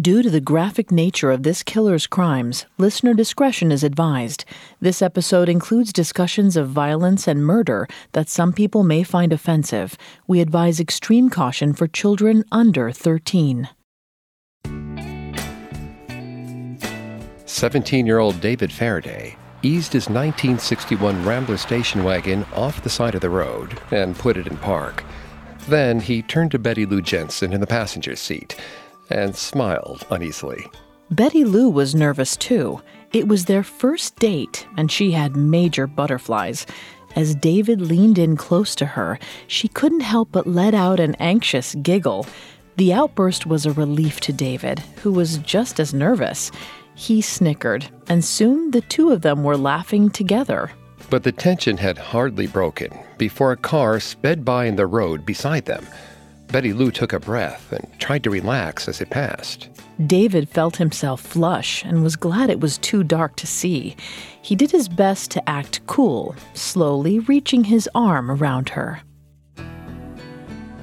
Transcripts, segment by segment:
Due to the graphic nature of this killer's crimes, listener discretion is advised. This episode includes discussions of violence and murder that some people may find offensive. We advise extreme caution for children under 13. 17 year old David Faraday eased his 1961 Rambler station wagon off the side of the road and put it in park. Then he turned to Betty Lou Jensen in the passenger seat and smiled uneasily. Betty Lou was nervous too. It was their first date, and she had major butterflies. As David leaned in close to her, she couldn't help but let out an anxious giggle. The outburst was a relief to David, who was just as nervous. He snickered, and soon the two of them were laughing together. But the tension had hardly broken before a car sped by in the road beside them. Betty Lou took a breath and tried to relax as it passed. David felt himself flush and was glad it was too dark to see. He did his best to act cool, slowly reaching his arm around her.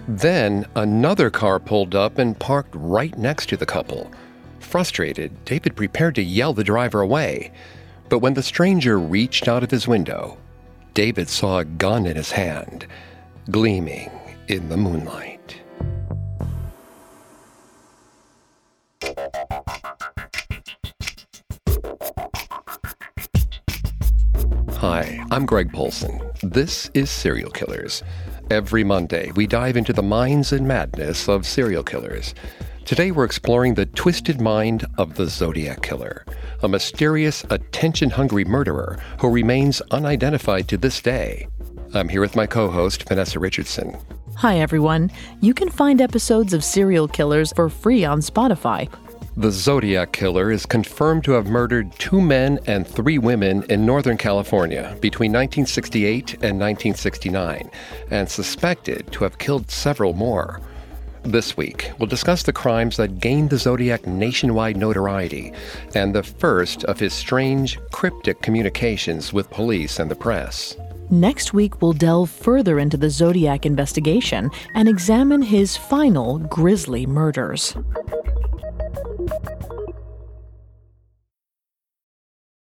Then another car pulled up and parked right next to the couple. Frustrated, David prepared to yell the driver away. But when the stranger reached out of his window, David saw a gun in his hand, gleaming in the moonlight. Hi, I'm Greg Polcyn. This is Serial Killers. Every Monday, we dive into the minds and madness of serial killers. Today, we're exploring the twisted mind of the Zodiac Killer, a mysterious, attention hungry murderer who remains unidentified to this day. I'm here with my co host, Vanessa Richardson. Hi, everyone. You can find episodes of Serial Killers for free on Spotify. The Zodiac Killer is confirmed to have murdered two men and three women in Northern California between 1968 and 1969, and suspected to have killed several more. This week, we'll discuss the crimes that gained the Zodiac nationwide notoriety and the first of his strange, cryptic communications with police and the press. Next week, we'll delve further into the Zodiac investigation and examine his final grisly murders.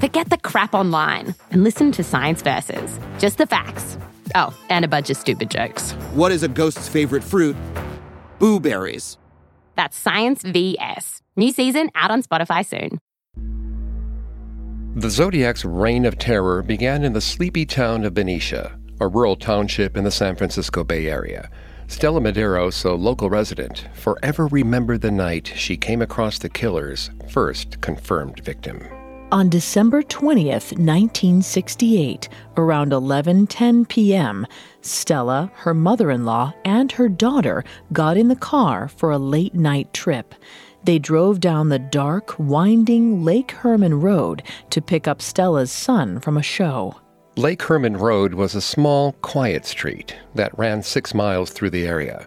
Forget the crap online and listen to Science Versus. Just the facts. Oh, and a bunch of stupid jokes. What is a ghost's favorite fruit? Blueberries. That's Science VS. New season out on Spotify soon. The Zodiac's reign of terror began in the sleepy town of Benicia, a rural township in the San Francisco Bay Area. Stella Medeiros, a local resident, forever remembered the night she came across the killer's first confirmed victim. On December 20th, 1968, around 11:10 p.m., Stella, her mother-in-law, and her daughter got in the car for a late-night trip. They drove down the dark, winding Lake Herman Road to pick up Stella's son from a show. Lake Herman Road was a small, quiet street that ran six miles through the area.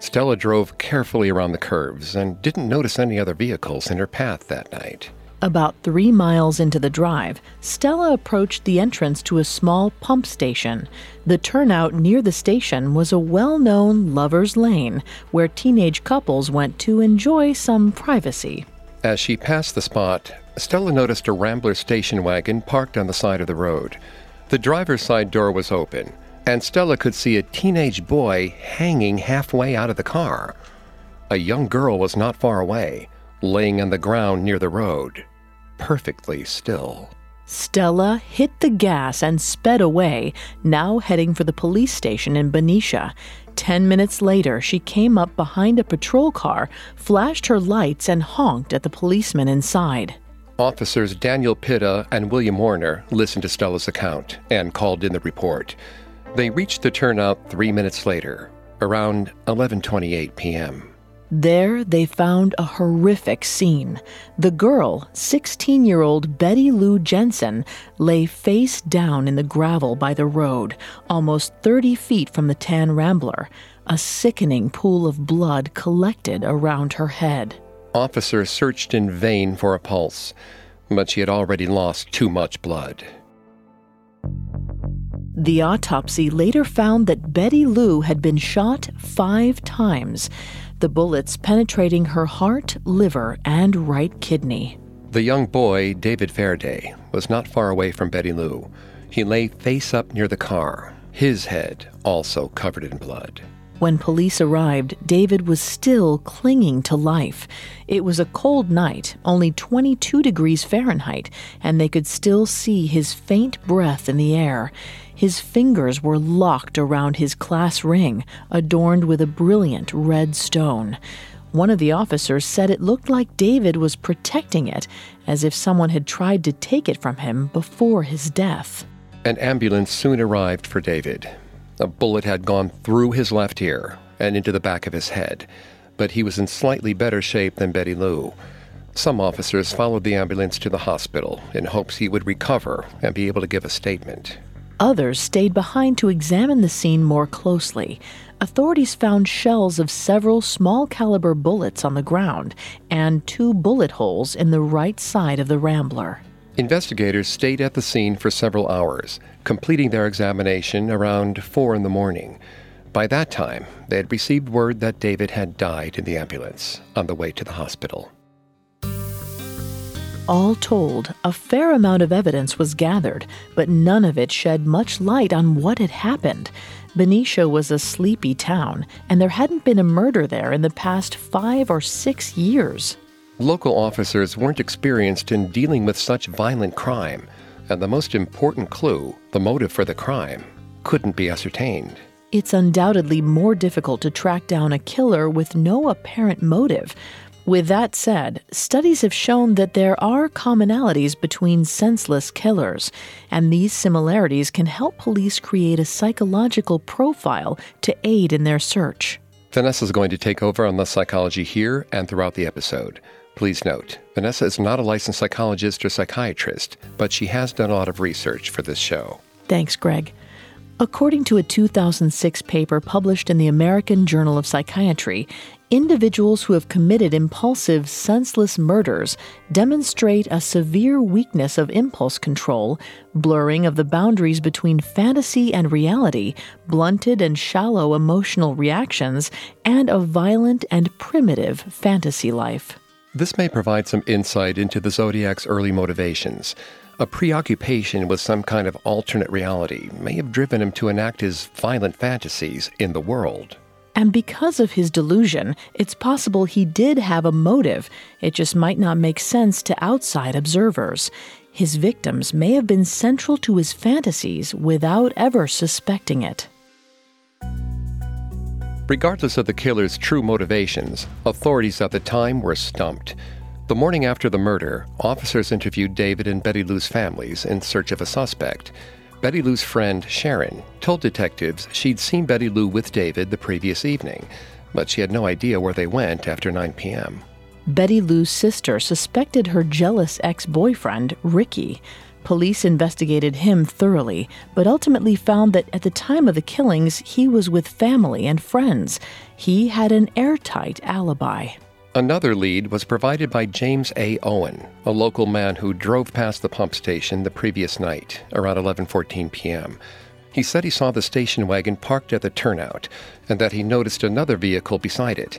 Stella drove carefully around the curves and didn't notice any other vehicles in her path that night. About three miles into the drive, Stella approached the entrance to a small pump station. The turnout near the station was a well known lover's lane where teenage couples went to enjoy some privacy. As she passed the spot, Stella noticed a Rambler station wagon parked on the side of the road. The driver's side door was open, and Stella could see a teenage boy hanging halfway out of the car. A young girl was not far away, laying on the ground near the road perfectly still. Stella hit the gas and sped away, now heading for the police station in Benicia. Ten minutes later, she came up behind a patrol car, flashed her lights, and honked at the policeman inside. Officers Daniel Pitta and William Warner listened to Stella's account and called in the report. They reached the turnout three minutes later, around 11:28 p.m. There, they found a horrific scene. The girl, 16 year old Betty Lou Jensen, lay face down in the gravel by the road, almost 30 feet from the tan rambler. A sickening pool of blood collected around her head. Officers searched in vain for a pulse, but she had already lost too much blood. The autopsy later found that Betty Lou had been shot five times the bullets penetrating her heart, liver, and right kidney. The young boy, David Faraday, was not far away from Betty Lou. He lay face up near the car, his head also covered in blood. When police arrived, David was still clinging to life. It was a cold night, only 22 degrees Fahrenheit, and they could still see his faint breath in the air. His fingers were locked around his class ring, adorned with a brilliant red stone. One of the officers said it looked like David was protecting it, as if someone had tried to take it from him before his death. An ambulance soon arrived for David. A bullet had gone through his left ear and into the back of his head, but he was in slightly better shape than Betty Lou. Some officers followed the ambulance to the hospital in hopes he would recover and be able to give a statement. Others stayed behind to examine the scene more closely. Authorities found shells of several small caliber bullets on the ground and two bullet holes in the right side of the Rambler. Investigators stayed at the scene for several hours, completing their examination around 4 in the morning. By that time, they had received word that David had died in the ambulance on the way to the hospital. All told, a fair amount of evidence was gathered, but none of it shed much light on what had happened. Benicia was a sleepy town, and there hadn't been a murder there in the past five or six years. Local officers weren't experienced in dealing with such violent crime, and the most important clue, the motive for the crime, couldn't be ascertained. It's undoubtedly more difficult to track down a killer with no apparent motive, with that said, studies have shown that there are commonalities between senseless killers, and these similarities can help police create a psychological profile to aid in their search. Vanessa is going to take over on the psychology here and throughout the episode. Please note, Vanessa is not a licensed psychologist or psychiatrist, but she has done a lot of research for this show. Thanks, Greg. According to a 2006 paper published in the American Journal of Psychiatry, individuals who have committed impulsive, senseless murders demonstrate a severe weakness of impulse control, blurring of the boundaries between fantasy and reality, blunted and shallow emotional reactions, and a violent and primitive fantasy life. This may provide some insight into the Zodiac's early motivations. A preoccupation with some kind of alternate reality may have driven him to enact his violent fantasies in the world. And because of his delusion, it's possible he did have a motive. It just might not make sense to outside observers. His victims may have been central to his fantasies without ever suspecting it. Regardless of the killer's true motivations, authorities at the time were stumped. The morning after the murder, officers interviewed David and Betty Lou's families in search of a suspect. Betty Lou's friend, Sharon, told detectives she'd seen Betty Lou with David the previous evening, but she had no idea where they went after 9 p.m. Betty Lou's sister suspected her jealous ex boyfriend, Ricky. Police investigated him thoroughly, but ultimately found that at the time of the killings, he was with family and friends. He had an airtight alibi. Another lead was provided by James A. Owen, a local man who drove past the pump station the previous night, around 11:14 p.m. He said he saw the station wagon parked at the turnout and that he noticed another vehicle beside it.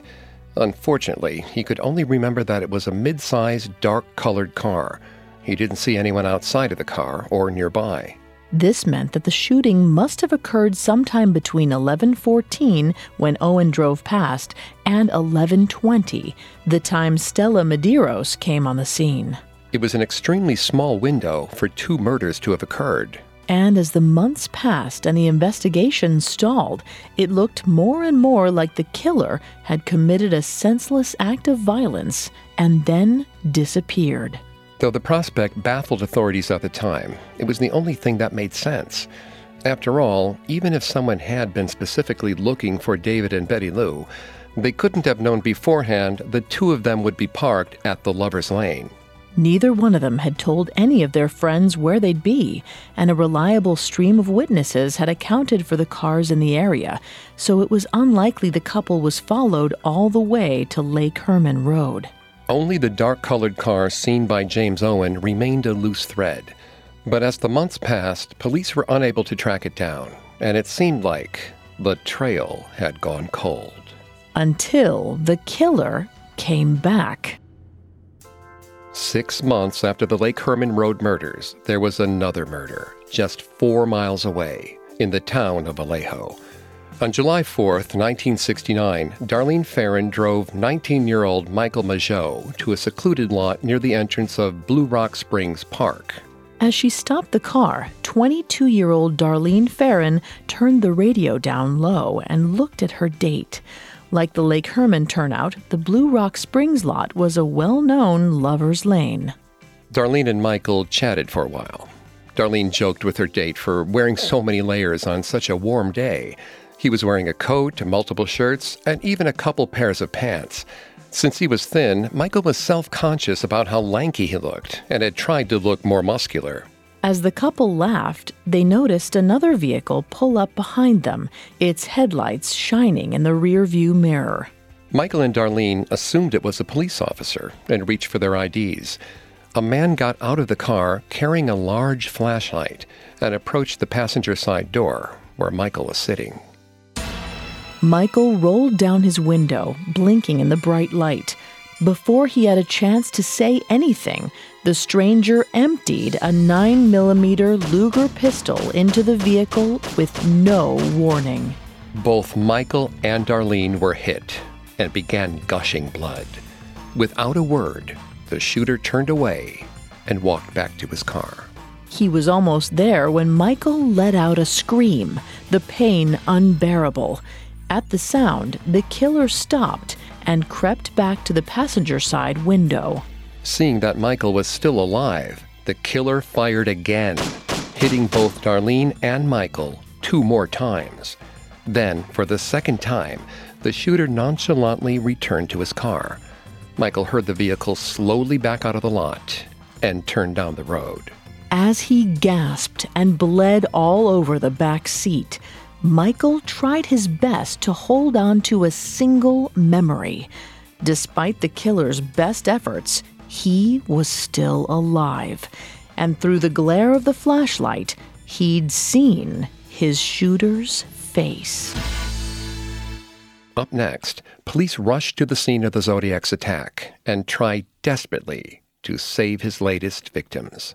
Unfortunately, he could only remember that it was a mid-sized dark-colored car. He didn't see anyone outside of the car or nearby. This meant that the shooting must have occurred sometime between 11:14 when Owen drove past and 11:20, the time Stella Medeiros came on the scene. It was an extremely small window for two murders to have occurred. And as the months passed and the investigation stalled, it looked more and more like the killer had committed a senseless act of violence and then disappeared. Though the prospect baffled authorities at the time, it was the only thing that made sense. After all, even if someone had been specifically looking for David and Betty Lou, they couldn't have known beforehand the two of them would be parked at the Lover's Lane. Neither one of them had told any of their friends where they'd be, and a reliable stream of witnesses had accounted for the cars in the area, so it was unlikely the couple was followed all the way to Lake Herman Road. Only the dark colored car seen by James Owen remained a loose thread. But as the months passed, police were unable to track it down, and it seemed like the trail had gone cold. Until the killer came back. Six months after the Lake Herman Road murders, there was another murder, just four miles away, in the town of Vallejo. On July 4, 1969, Darlene Ferrin drove 19 year old Michael Mageau to a secluded lot near the entrance of Blue Rock Springs Park. As she stopped the car, 22 year old Darlene Ferrin turned the radio down low and looked at her date. Like the Lake Herman turnout, the Blue Rock Springs lot was a well known lover's lane. Darlene and Michael chatted for a while. Darlene joked with her date for wearing so many layers on such a warm day. He was wearing a coat, multiple shirts, and even a couple pairs of pants. Since he was thin, Michael was self conscious about how lanky he looked and had tried to look more muscular. As the couple laughed, they noticed another vehicle pull up behind them, its headlights shining in the rearview mirror. Michael and Darlene assumed it was a police officer and reached for their IDs. A man got out of the car carrying a large flashlight and approached the passenger side door where Michael was sitting. Michael rolled down his window, blinking in the bright light. Before he had a chance to say anything, the stranger emptied a 9mm Luger pistol into the vehicle with no warning. Both Michael and Darlene were hit and began gushing blood. Without a word, the shooter turned away and walked back to his car. He was almost there when Michael let out a scream, the pain unbearable. At the sound, the killer stopped and crept back to the passenger side window. Seeing that Michael was still alive, the killer fired again, hitting both Darlene and Michael two more times. Then, for the second time, the shooter nonchalantly returned to his car. Michael heard the vehicle slowly back out of the lot and turned down the road. As he gasped and bled all over the back seat, Michael tried his best to hold on to a single memory. Despite the killer's best efforts, he was still alive. And through the glare of the flashlight, he'd seen his shooter's face. Up next, police rush to the scene of the Zodiac's attack and try desperately to save his latest victims.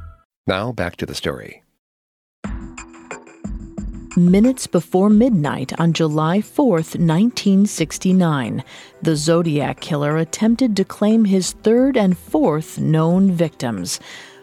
Now back to the story. Minutes before midnight on July 4th, 1969, the Zodiac killer attempted to claim his third and fourth known victims.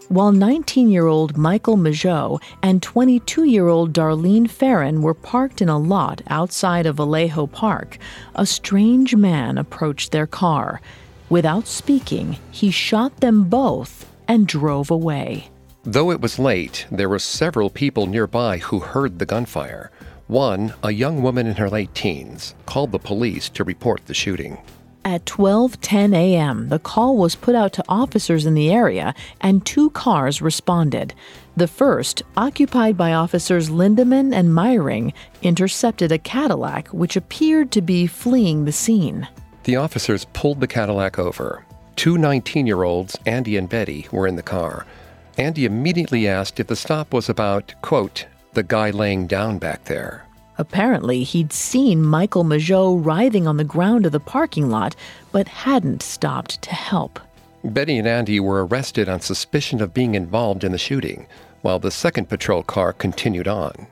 While 19 year old Michael Mageau and 22 year old Darlene Ferrin were parked in a lot outside of Vallejo Park, a strange man approached their car. Without speaking, he shot them both and drove away. Though it was late, there were several people nearby who heard the gunfire. One, a young woman in her late teens, called the police to report the shooting. At 12:10 a.m., the call was put out to officers in the area and two cars responded. The first, occupied by officers Lindeman and Meyering, intercepted a Cadillac which appeared to be fleeing the scene. The officers pulled the Cadillac over. Two 19 year olds, Andy and Betty, were in the car. Andy immediately asked if the stop was about, quote, the guy laying down back there. Apparently, he'd seen Michael Mageau writhing on the ground of the parking lot, but hadn't stopped to help. Betty and Andy were arrested on suspicion of being involved in the shooting, while the second patrol car continued on.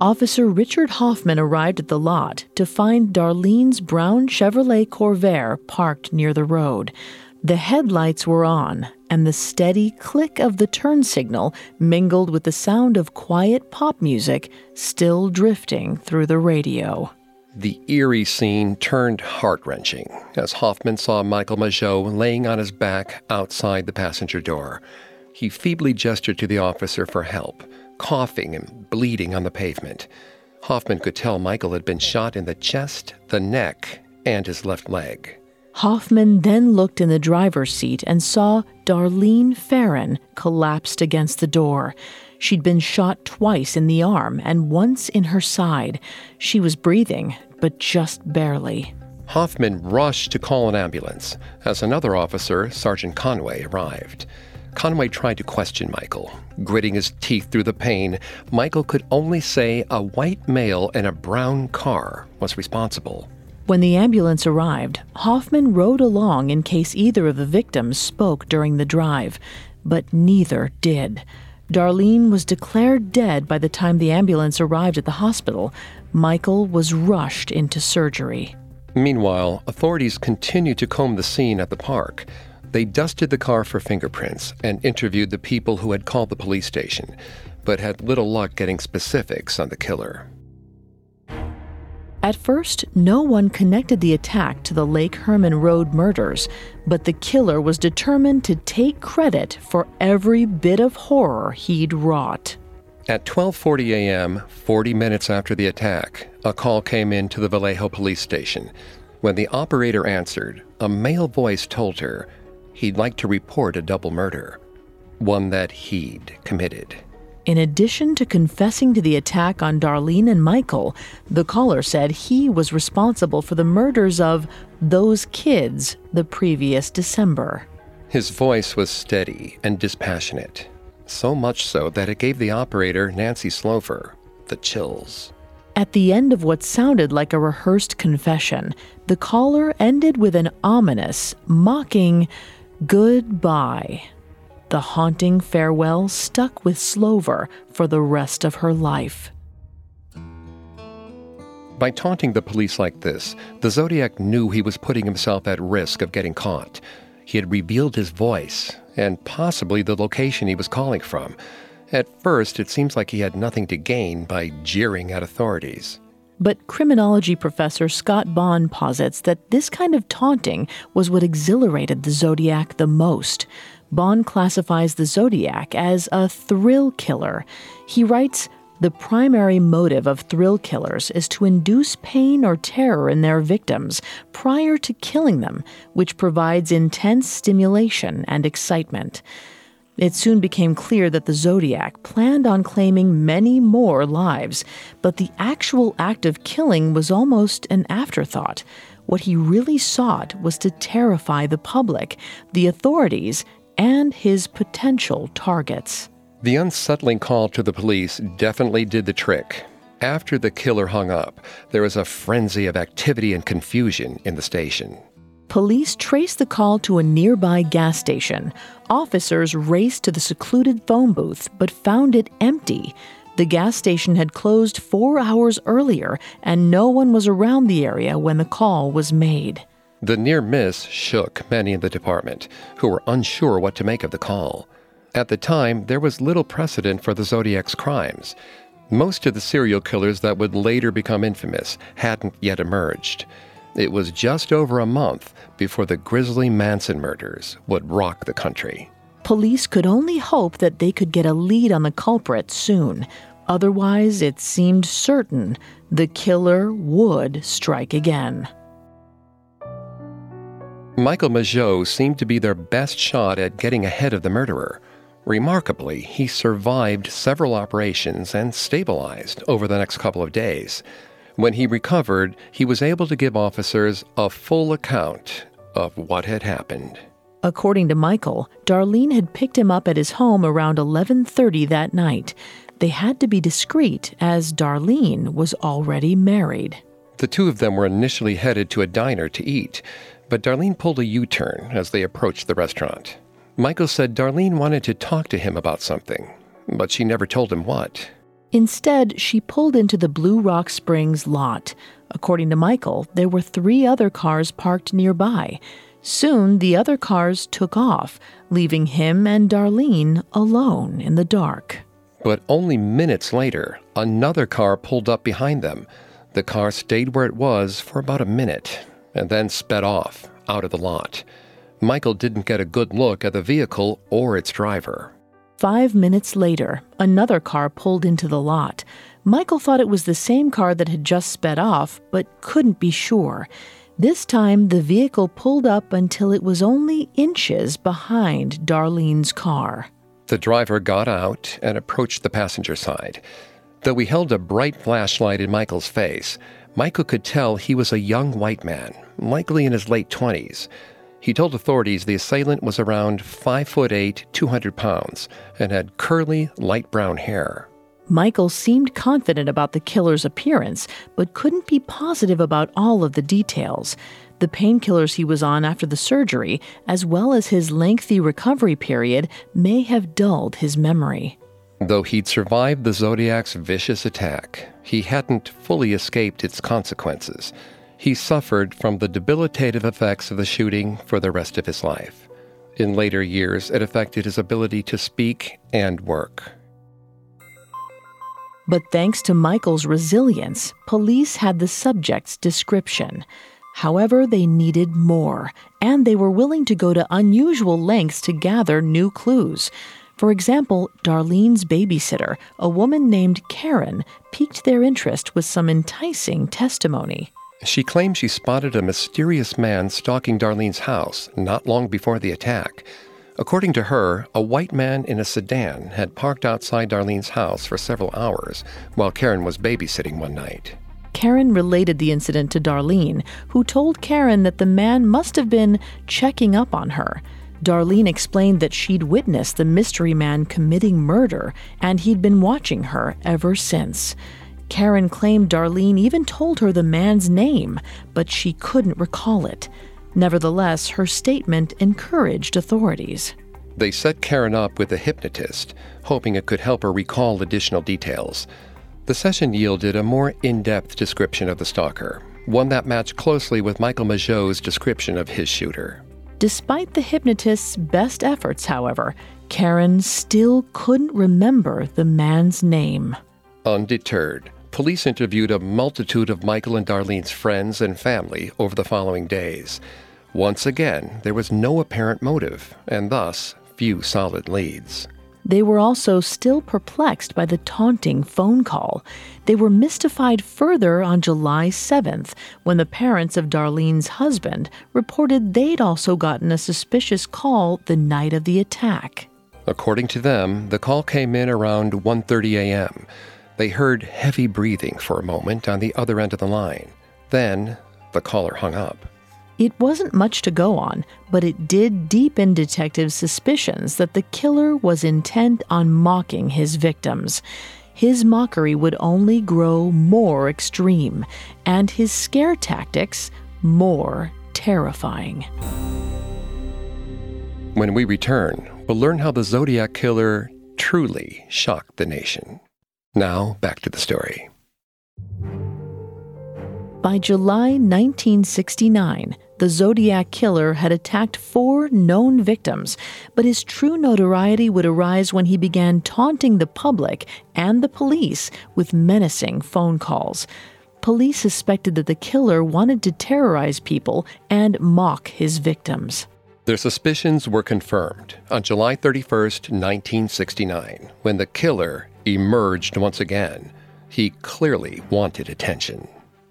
Officer Richard Hoffman arrived at the lot to find Darlene's brown Chevrolet Corvair parked near the road. The headlights were on, and the steady click of the turn signal mingled with the sound of quiet pop music still drifting through the radio. The eerie scene turned heart wrenching as Hoffman saw Michael Mageau laying on his back outside the passenger door. He feebly gestured to the officer for help, coughing and bleeding on the pavement. Hoffman could tell Michael had been shot in the chest, the neck, and his left leg. Hoffman then looked in the driver's seat and saw Darlene Ferrin collapsed against the door. She'd been shot twice in the arm and once in her side. She was breathing, but just barely. Hoffman rushed to call an ambulance as another officer, Sergeant Conway, arrived. Conway tried to question Michael. Gritting his teeth through the pain, Michael could only say a white male in a brown car was responsible. When the ambulance arrived, Hoffman rode along in case either of the victims spoke during the drive, but neither did. Darlene was declared dead by the time the ambulance arrived at the hospital. Michael was rushed into surgery. Meanwhile, authorities continued to comb the scene at the park. They dusted the car for fingerprints and interviewed the people who had called the police station, but had little luck getting specifics on the killer. At first, no one connected the attack to the Lake Herman Road murders, but the killer was determined to take credit for every bit of horror he'd wrought. At 12:40 a.m., 40 minutes after the attack, a call came in to the Vallejo police station. When the operator answered, a male voice told her he'd like to report a double murder, one that he'd committed. In addition to confessing to the attack on Darlene and Michael, the caller said he was responsible for the murders of those kids the previous December. His voice was steady and dispassionate, so much so that it gave the operator, Nancy Slover, the chills. At the end of what sounded like a rehearsed confession, the caller ended with an ominous, mocking goodbye. The haunting farewell stuck with Slover for the rest of her life. By taunting the police like this, the Zodiac knew he was putting himself at risk of getting caught. He had revealed his voice and possibly the location he was calling from. At first, it seems like he had nothing to gain by jeering at authorities. But criminology professor Scott Bonn posits that this kind of taunting was what exhilarated the Zodiac the most. Bonn classifies the Zodiac as a thrill killer. He writes, the primary motive of thrill killers is to induce pain or terror in their victims prior to killing them, which provides intense stimulation and excitement. It soon became clear that the Zodiac planned on claiming many more lives, but the actual act of killing was almost an afterthought. What he really sought was to terrify the public, the authorities, and his potential targets. The unsettling call to the police definitely did the trick. After the killer hung up, there was a frenzy of activity and confusion in the station. Police traced the call to a nearby gas station. Officers raced to the secluded phone booth but found it empty. The gas station had closed four hours earlier, and no one was around the area when the call was made. The near miss shook many in the department, who were unsure what to make of the call. At the time, there was little precedent for the Zodiac's crimes. Most of the serial killers that would later become infamous hadn't yet emerged. It was just over a month before the grisly Manson murders would rock the country. Police could only hope that they could get a lead on the culprit soon. Otherwise, it seemed certain the killer would strike again. Michael Mageau seemed to be their best shot at getting ahead of the murderer. Remarkably, he survived several operations and stabilized over the next couple of days. When he recovered, he was able to give officers a full account of what had happened. According to Michael, Darlene had picked him up at his home around 11:30 that night. They had to be discreet as Darlene was already married. The two of them were initially headed to a diner to eat, but Darlene pulled a U-turn as they approached the restaurant. Michael said Darlene wanted to talk to him about something, but she never told him what. Instead, she pulled into the Blue Rock Springs lot. According to Michael, there were three other cars parked nearby. Soon, the other cars took off, leaving him and Darlene alone in the dark. But only minutes later, another car pulled up behind them. The car stayed where it was for about a minute and then sped off out of the lot. Michael didn't get a good look at the vehicle or its driver. Five minutes later, another car pulled into the lot. Michael thought it was the same car that had just sped off, but couldn't be sure. This time, the vehicle pulled up until it was only inches behind Darlene's car. The driver got out and approached the passenger side. Though he held a bright flashlight in Michael's face, Michael could tell he was a young white man, likely in his late 20s. He told authorities the assailant was around 5 foot 8, 200 pounds, and had curly, light brown hair. Michael seemed confident about the killer's appearance, but couldn't be positive about all of the details. The painkillers he was on after the surgery, as well as his lengthy recovery period, may have dulled his memory. Though he'd survived the Zodiac's vicious attack, he hadn't fully escaped its consequences he suffered from the debilitative effects of the shooting for the rest of his life. In later years, it affected his ability to speak and work. But thanks to Michael's resilience, police had the subject's description. However, they needed more, and they were willing to go to unusual lengths to gather new clues. For example, Darlene's babysitter, a woman named Karen, piqued their interest with some enticing testimony. She claims she spotted a mysterious man stalking Darlene's house not long before the attack. According to her, a white man in a sedan had parked outside Darlene's house for several hours while Karen was babysitting one night. Karen related the incident to Darlene, who told Karen that the man must have been checking up on her. Darlene explained that she'd witnessed the mystery man committing murder and he'd been watching her ever since. Karen claimed Darlene even told her the man's name, but she couldn't recall it. Nevertheless, her statement encouraged authorities. They set Karen up with a hypnotist, hoping it could help her recall additional details. The session yielded a more in depth description of the stalker, one that matched closely with Michael Mageau's description of his shooter. Despite the hypnotist's best efforts, however, Karen still couldn't remember the man's name. Undeterred, Police interviewed a multitude of Michael and Darlene's friends and family over the following days. Once again, there was no apparent motive, and thus few solid leads. They were also still perplexed by the taunting phone call. They were mystified further on July 7th when the parents of Darlene's husband reported they'd also gotten a suspicious call the night of the attack. According to them, the call came in around 1:30 a.m. They heard heavy breathing for a moment on the other end of the line. Then the caller hung up. It wasn't much to go on, but it did deepen detectives' suspicions that the killer was intent on mocking his victims. his mockery would only grow more extreme, and his scare tactics more terrifying. When we return, we'll learn how the Zodiac Killer truly shocked the nation. Now, back to the story. By July 1969, the Zodiac Killer had attacked four known victims, but his true notoriety would arise when he began taunting the public and the police with menacing phone calls. Police suspected that the killer wanted to terrorize people and mock his victims. Their suspicions were confirmed on July 31st, 1969, when the killer emerged once again. He clearly wanted attention.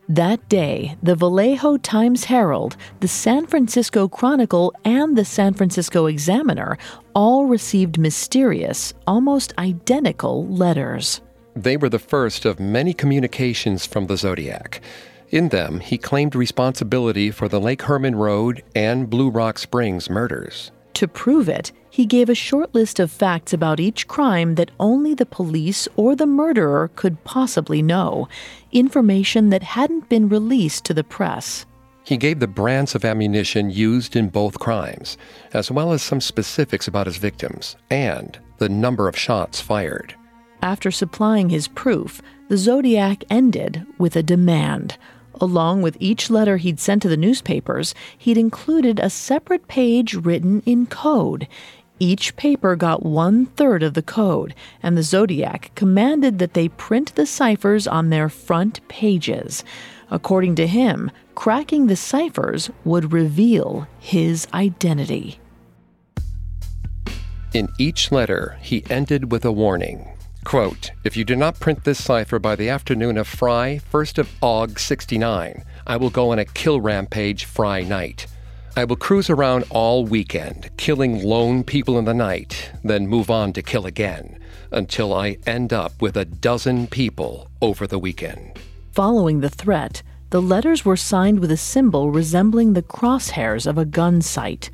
That day, the Vallejo Times Herald, the San Francisco Chronicle, and the San Francisco Examiner all received mysterious, almost identical letters. They were the first of many communications from the Zodiac. In them, he claimed responsibility for the Lake Herman Road and Blue Rock Springs murders. To prove it, he gave a short list of facts about each crime that only the police or the murderer could possibly know, information that hadn't been released to the press. He gave the brands of ammunition used in both crimes, as well as some specifics about his victims and the number of shots fired. After supplying his proof, the Zodiac ended with a demand. Along with each letter he'd sent to the newspapers, he'd included a separate page written in code. Each paper got one third of the code, and the Zodiac commanded that they print the ciphers on their front pages. According to him, cracking the ciphers would reveal his identity. In each letter, he ended with a warning. Quote, if you do not print this cipher by the afternoon of Fry, 1st of Aug 69, I will go on a kill rampage Fry night. I will cruise around all weekend, killing lone people in the night, then move on to kill again, until I end up with a dozen people over the weekend. Following the threat, the letters were signed with a symbol resembling the crosshairs of a gun sight.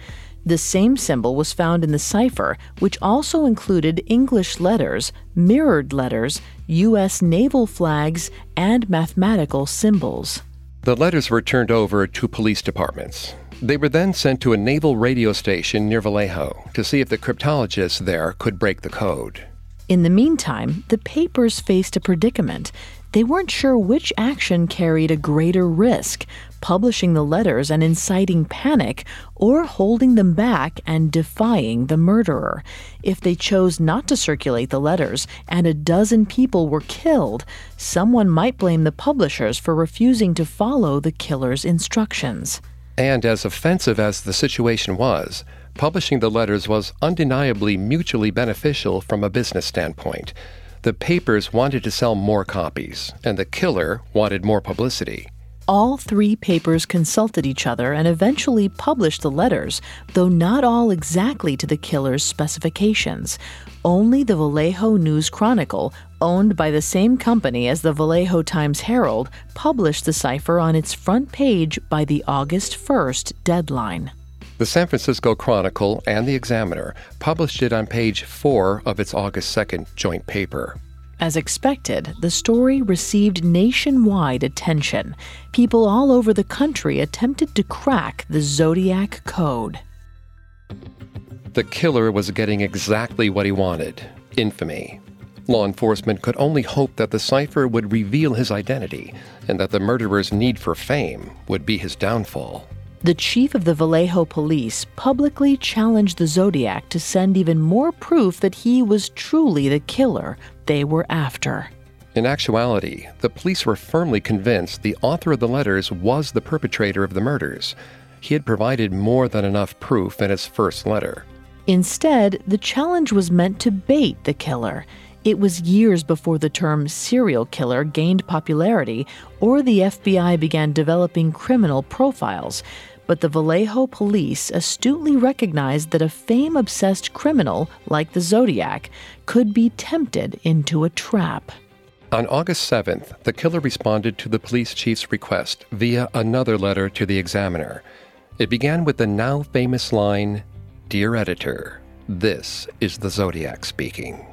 The same symbol was found in the cipher, which also included English letters, mirrored letters, U.S. naval flags, and mathematical symbols. The letters were turned over to police departments. They were then sent to a naval radio station near Vallejo to see if the cryptologists there could break the code. In the meantime, the papers faced a predicament. They weren't sure which action carried a greater risk publishing the letters and inciting panic, or holding them back and defying the murderer. If they chose not to circulate the letters and a dozen people were killed, someone might blame the publishers for refusing to follow the killer's instructions. And as offensive as the situation was, publishing the letters was undeniably mutually beneficial from a business standpoint. The papers wanted to sell more copies, and the killer wanted more publicity. All three papers consulted each other and eventually published the letters, though not all exactly to the killer's specifications. Only the Vallejo News Chronicle, owned by the same company as the Vallejo Times Herald, published the cipher on its front page by the August 1st deadline. The San Francisco Chronicle and the Examiner published it on page 4 of its August 2nd joint paper. As expected, the story received nationwide attention. People all over the country attempted to crack the Zodiac Code. The killer was getting exactly what he wanted infamy. Law enforcement could only hope that the cipher would reveal his identity and that the murderer's need for fame would be his downfall. The chief of the Vallejo police publicly challenged the Zodiac to send even more proof that he was truly the killer they were after. In actuality, the police were firmly convinced the author of the letters was the perpetrator of the murders. He had provided more than enough proof in his first letter. Instead, the challenge was meant to bait the killer. It was years before the term serial killer gained popularity or the FBI began developing criminal profiles. But the Vallejo police astutely recognized that a fame obsessed criminal like the Zodiac could be tempted into a trap. On August 7th, the killer responded to the police chief's request via another letter to the Examiner. It began with the now famous line Dear editor, this is the Zodiac speaking.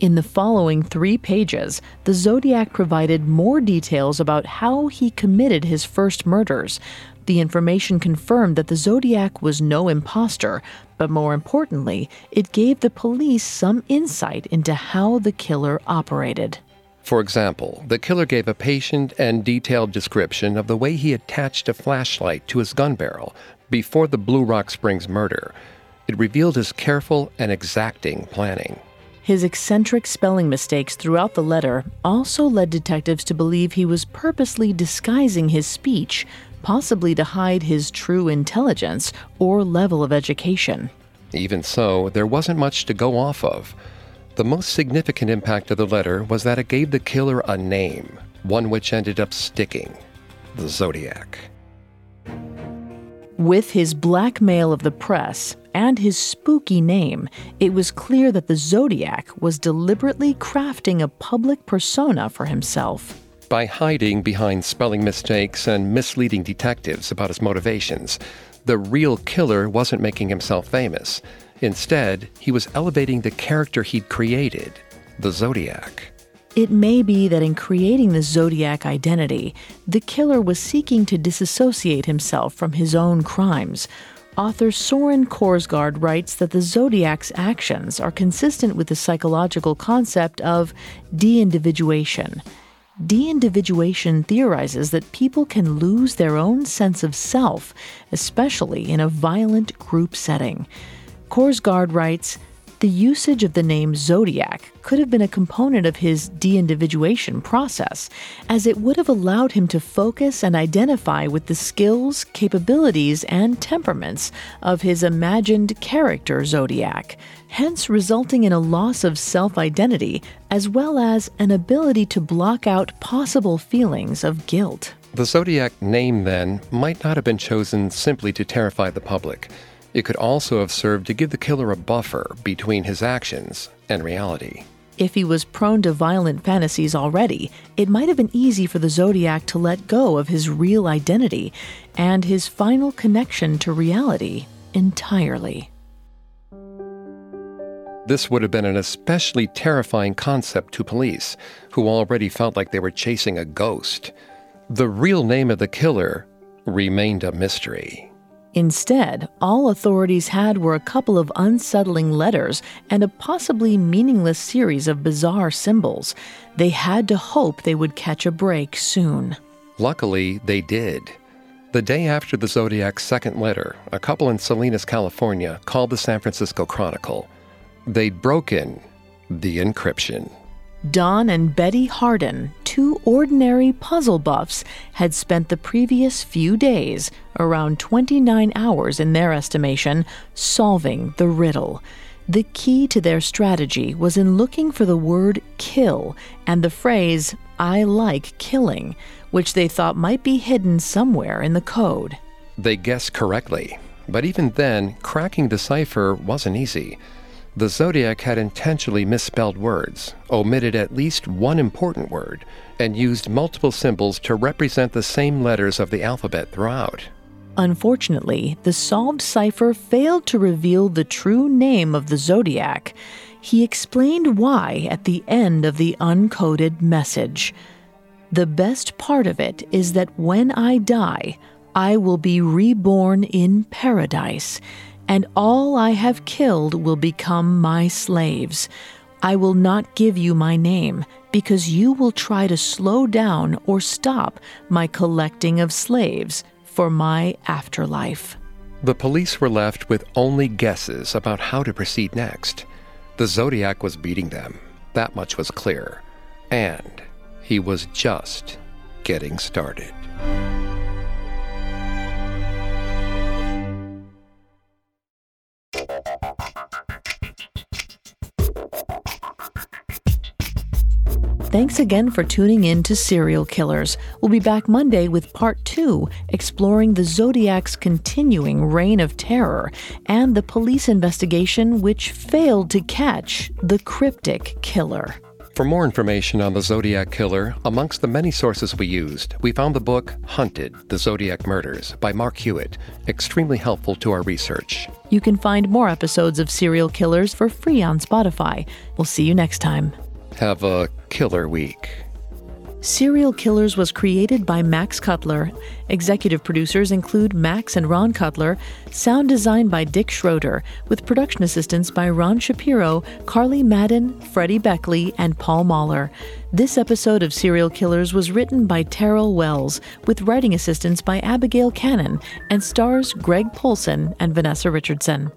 In the following three pages, the Zodiac provided more details about how he committed his first murders. The information confirmed that the Zodiac was no imposter, but more importantly, it gave the police some insight into how the killer operated. For example, the killer gave a patient and detailed description of the way he attached a flashlight to his gun barrel before the Blue Rock Springs murder. It revealed his careful and exacting planning. His eccentric spelling mistakes throughout the letter also led detectives to believe he was purposely disguising his speech, possibly to hide his true intelligence or level of education. Even so, there wasn't much to go off of. The most significant impact of the letter was that it gave the killer a name, one which ended up sticking the Zodiac. With his blackmail of the press and his spooky name, it was clear that the Zodiac was deliberately crafting a public persona for himself. By hiding behind spelling mistakes and misleading detectives about his motivations, the real killer wasn't making himself famous. Instead, he was elevating the character he'd created, the Zodiac. It may be that in creating the Zodiac identity, the killer was seeking to disassociate himself from his own crimes. Author Soren Korsgaard writes that the Zodiac's actions are consistent with the psychological concept of de individuation. De individuation theorizes that people can lose their own sense of self, especially in a violent group setting. Korsgaard writes The usage of the name Zodiac could have been a component of his de individuation process, as it would have allowed him to focus and identify with the skills, capabilities, and temperaments of his imagined character Zodiac, hence resulting in a loss of self identity as well as an ability to block out possible feelings of guilt. The Zodiac name, then, might not have been chosen simply to terrify the public. It could also have served to give the killer a buffer between his actions and reality. If he was prone to violent fantasies already, it might have been easy for the Zodiac to let go of his real identity and his final connection to reality entirely. This would have been an especially terrifying concept to police, who already felt like they were chasing a ghost. The real name of the killer remained a mystery. Instead, all authorities had were a couple of unsettling letters and a possibly meaningless series of bizarre symbols. They had to hope they would catch a break soon. Luckily, they did. The day after the Zodiac's second letter, a couple in Salinas, California, called the San Francisco Chronicle. They'd broken the encryption. Don and Betty Harden, two ordinary puzzle buffs, had spent the previous few days, around 29 hours in their estimation, solving the riddle. The key to their strategy was in looking for the word kill and the phrase, I like killing, which they thought might be hidden somewhere in the code. They guessed correctly, but even then, cracking the cipher wasn't easy. The Zodiac had intentionally misspelled words, omitted at least one important word, and used multiple symbols to represent the same letters of the alphabet throughout. Unfortunately, the solved cipher failed to reveal the true name of the Zodiac. He explained why at the end of the uncoded message. The best part of it is that when I die, I will be reborn in paradise and all I have killed will become my slaves. I will not give you my name, because you will try to slow down or stop my collecting of slaves for my afterlife. The police were left with only guesses about how to proceed next. The Zodiac was beating them, that much was clear. And he was just getting started. Thanks again for tuning in to Serial Killers. We'll be back Monday with part two, exploring the Zodiac's continuing reign of terror and the police investigation which failed to catch the cryptic killer. For more information on the Zodiac Killer, amongst the many sources we used, we found the book Hunted The Zodiac Murders by Mark Hewitt, extremely helpful to our research. You can find more episodes of Serial Killers for free on Spotify. We'll see you next time. Have a killer week. Serial Killers was created by Max Cutler. Executive producers include Max and Ron Cutler. Sound design by Dick Schroeder, with production assistance by Ron Shapiro, Carly Madden, Freddie Beckley, and Paul Mahler. This episode of Serial Killers was written by Terrell Wells, with writing assistance by Abigail Cannon, and stars Greg Polcyn and Vanessa Richardson.